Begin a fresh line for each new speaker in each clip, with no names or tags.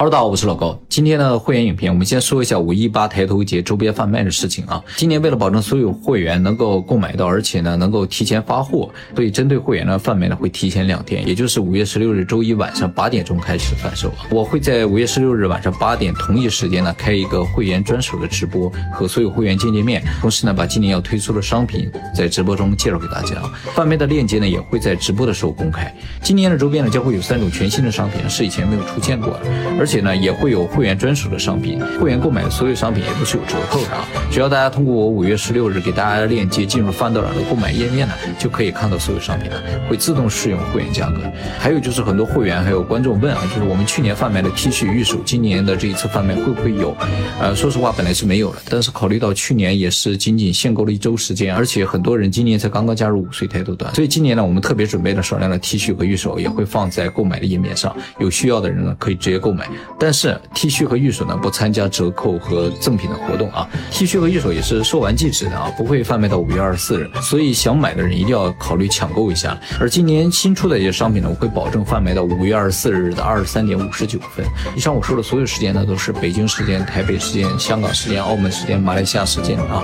Hello，大家好，我是老高。今天的会员影片，我们先说一下五一八抬头节周边贩卖的事情啊。今年为了保证所有会员能够购买到，而且呢能够提前发货，所以针对会员呢贩卖呢会提前两天，也就是五月十六日周一晚上八点钟开始贩售。我会在五月十六日晚上八点同一时间呢开一个会员专属的直播，和所有会员见见面，同时呢把今年要推出的商品在直播中介绍给大家。贩卖的链接呢也会在直播的时候公开。今年的周边呢将会有三种全新的商品，是以前没有出现过的，而而且呢，也会有会员专属的商品，会员购买的所有商品也都是有折扣的啊！只要大家通过我五月十六日给大家的链接进入范德尔的购买页面呢，就可以看到所有商品了，会自动适用会员价格。还有就是很多会员还有观众问啊，就是我们去年贩卖的 T 恤预售，今年的这一次贩卖会不会有？呃，说实话本来是没有了，但是考虑到去年也是仅仅限购了一周时间，而且很多人今年才刚刚加入五岁抬头团，所以今年呢，我们特别准备了少量的 T 恤和预售，也会放在购买的页面上，有需要的人呢可以直接购买。但是 T 恤和玉手呢不参加折扣和赠品的活动啊，T 恤和玉手也是售完即止的啊，不会贩卖到五月二十四日，所以想买的人一定要考虑抢购一下。而今年新出的一些商品呢，我会保证贩卖到五月二十四日的二十三点五十九分。以上我说的所有时间呢，都是北京时间、台北时间、香港时间、澳门时间、马来西亚时间啊。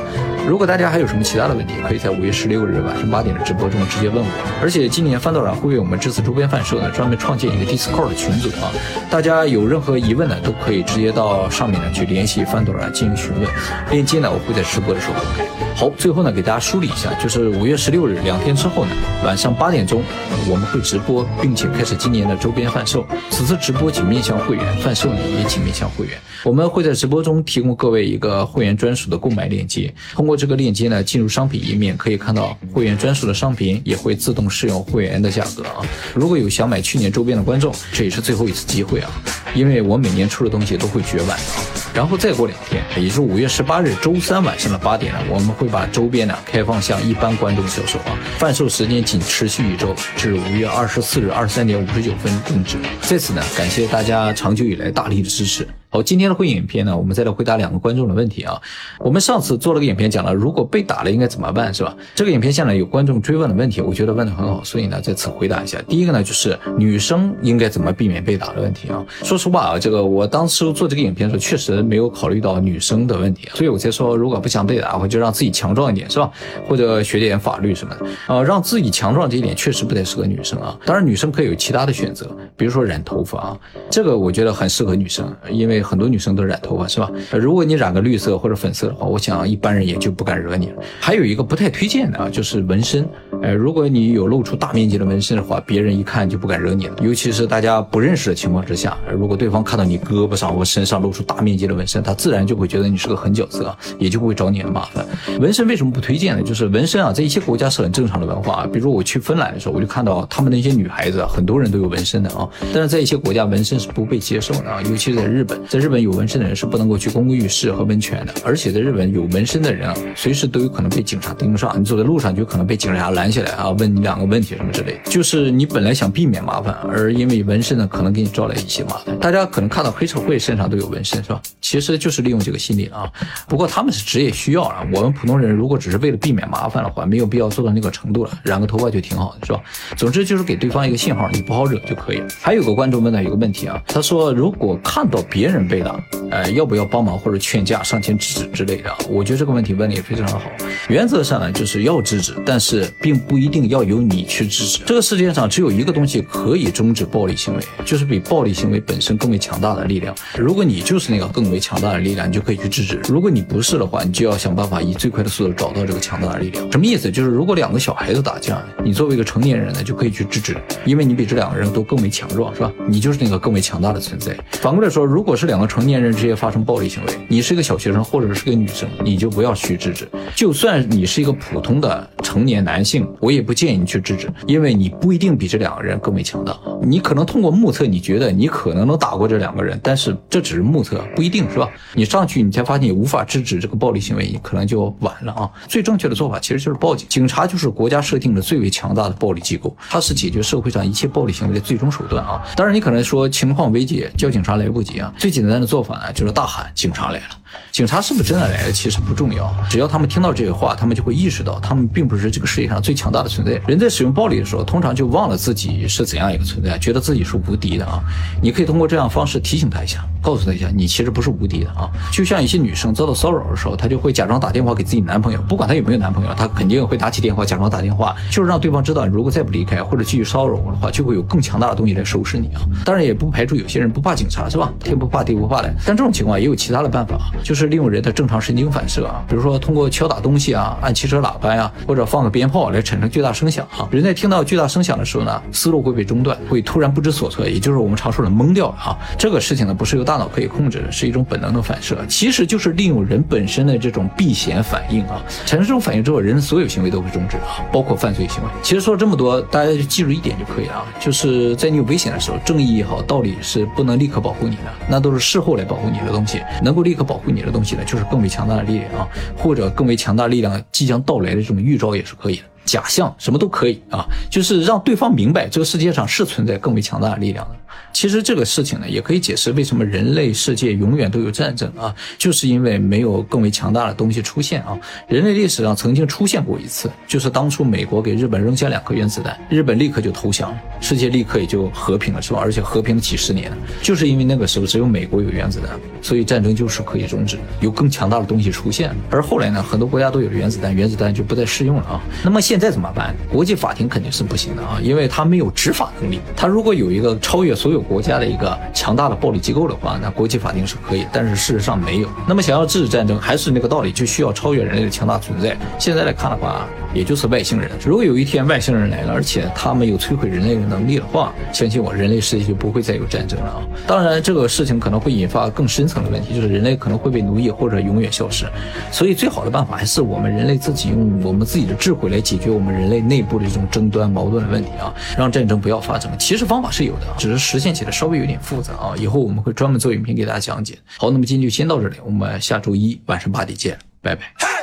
如果大家还有什么其他的问题，可以在五月十六日晚上八点的直播中直接问我。而且今年翻到软会为我们这次周边贩售呢，专门创建一个 Discord 的群组啊，大家有任任何疑问呢，都可以直接到上面呢去联系翻多软进行询问。链接呢，我会在直播的时候公开。好，最后呢，给大家梳理一下，就是五月十六日两天之后呢，晚上八点钟我们会直播，并且开始今年的周边贩售。此次直播仅面向会员，贩售呢也仅面向会员。我们会在直播中提供各位一个会员专属的购买链接，通过这个链接呢，进入商品页面可以看到会员专属的商品，也会自动适用会员的价格啊。如果有想买去年周边的观众，这也是最后一次机会啊，因因为我每年出的东西都会绝版啊。然后再过两天，也就是五月十八日周三晚上的八点呢，我们会把周边呢开放向一般观众销售啊。贩售时间仅持续一周，至五月二十四日二十三点五十九分终止。在此呢，感谢大家长久以来大力的支持。好，今天的会影片呢，我们再来回答两个观众的问题啊。我们上次做了个影片，讲了如果被打了应该怎么办，是吧？这个影片下来有观众追问的问题，我觉得问的很好，所以呢，在此回答一下。第一个呢，就是女生应该怎么避免被打的问题啊。说实话啊，这个我当时做这个影片的时候，确实没有考虑到女生的问题，所以我才说，如果不想被打，我就让自己强壮一点，是吧？或者学点法律什么的，呃，让自己强壮这一点确实不太适合女生啊。当然，女生可以有其他的选择，比如说染头发啊，这个我觉得很适合女生，因为很多女生都染。头发是吧？如果你染个绿色或者粉色的话，我想一般人也就不敢惹你了。还有一个不太推荐的啊，就是纹身。呃，如果你有露出大面积的纹身的话，别人一看就不敢惹你了。尤其是大家不认识的情况之下，如果对方看到你胳膊上或身上露出大面积的纹身，他自然就会觉得你是个狠角色，也就不会找你的麻烦。纹身为什么不推荐呢？就是纹身啊，在一些国家是很正常的文化啊。比如我去芬兰的时候，我就看到他们那些女孩子，很多人都有纹身的啊。但是在一些国家，纹身是不被接受的啊，尤其是在日本，在日本有纹身的。人是不能够去公共浴室和温泉的，而且在日本有纹身的人啊，随时都有可能被警察盯上。你走在路上就可能被警察拦拦下来啊，问你两个问题什么之类。就是你本来想避免麻烦，而因为纹身呢，可能给你招来一些麻烦。大家可能看到黑社会身上都有纹身，是吧？其实就是利用这个心理啊。不过他们是职业需要啊，我们普通人如果只是为了避免麻烦的话，没有必要做到那个程度了。染个头发就挺好的，是吧？总之就是给对方一个信号，你不好惹就可以。还有个观众问到一个问题啊，他说如果看到别人被打。呃，要不要帮忙或者劝架、上前制止之类的？我觉得这个问题问的也非常的好。原则上呢，就是要制止，但是并不一定要由你去制止。这个世界上只有一个东西可以终止暴力行为，就是比暴力行为本身更为强大的力量。如果你就是那个更为强大的力量，你就可以去制止；如果你不是的话，你就要想办法以最快的速度找到这个强大的力量。什么意思？就是如果两个小孩子打架，你作为一个成年人呢，就可以去制止，因为你比这两个人都更为强壮，是吧？你就是那个更为强大的存在。反过来说，如果是两个成年人。之间发生暴力行为，你是一个小学生或者是个女生，你就不要去制止。就算你是一个普通的成年男性，我也不建议你去制止，因为你不一定比这两个人更为强大。你可能通过目测，你觉得你可能能打过这两个人，但是这只是目测，不一定是吧？你上去，你才发现你无法制止这个暴力行为，你可能就晚了啊。最正确的做法其实就是报警，警察就是国家设定的最为强大的暴力机构，它是解决社会上一切暴力行为的最终手段啊。当然，你可能说情况危急，叫警察来不及啊。最简单的做法呢。就是大喊，警察来了。警察是不是真的来了，其实不重要，只要他们听到这些话，他们就会意识到，他们并不是这个世界上最强大的存在。人在使用暴力的时候，通常就忘了自己是怎样一个存在，觉得自己是无敌的啊。你可以通过这样方式提醒他一下，告诉他一下，你其实不是无敌的啊。就像一些女生遭到骚扰的时候，她就会假装打电话给自己男朋友，不管她有没有男朋友，她肯定会打起电话，假装打电话，就是让对方知道，如果再不离开或者继续骚扰我的话，就会有更强大的东西来收拾你啊。当然也不排除有些人不怕警察，是吧？天不怕地不怕的。但这种情况也有其他的办法，就是利用人的正常神经反射啊，比如说通过敲打东西啊、按汽车喇叭呀，或者放个鞭炮来产生巨大声响啊。人在听到巨大声响的时候呢，思路会被中断，会突然不知所措，也就是我们常说的懵掉了啊。这个事情呢，不是由大大脑可以控制的，是一种本能的反射，其实就是利用人本身的这种避险反应啊。产生这种反应之后，人的所有行为都会终止啊，包括犯罪行为。其实说了这么多，大家就记住一点就可以了啊，就是在你有危险的时候，正义也好，道理是不能立刻保护你的，那都是事后来保护你的东西。能够立刻保护你的东西呢，就是更为强大的力量啊，或者更为强大力量即将到来的这种预兆也是可以的。假象什么都可以啊，就是让对方明白这个世界上是存在更为强大的力量的。其实这个事情呢，也可以解释为什么人类世界永远都有战争啊，就是因为没有更为强大的东西出现啊。人类历史上曾经出现过一次，就是当初美国给日本扔下两颗原子弹，日本立刻就投降了，世界立刻也就和平了，是吧？而且和平了几十年，就是因为那个时候只有美国有原子弹，所以战争就是可以终止，有更强大的东西出现。而后来呢，很多国家都有了原子弹，原子弹就不再适用了啊。那么现在怎么办？国际法庭肯定是不行的啊，因为它没有执法能力。它如果有一个超越所有国家的一个强大的暴力机构的话，那国际法庭是可以。但是事实上没有。那么想要制止战争，还是那个道理，就需要超越人类的强大存在。现在来看的话，也就是外星人。如果有一天外星人来了，而且他们有摧毁人类的能力的话，相信我，人类世界就不会再有战争了啊。当然，这个事情可能会引发更深层的问题，就是人类可能会被奴役或者永远消失。所以，最好的办法还是我们人类自己用我们自己的智慧来解决我们人类内部的这种争端矛盾的问题啊，让战争不要发生。其实方法是有的，只是实现现起来稍微有点复杂啊。以后我们会专门做影片给大家讲解。好，那么今天就先到这里，我们下周一晚上八点见，拜拜。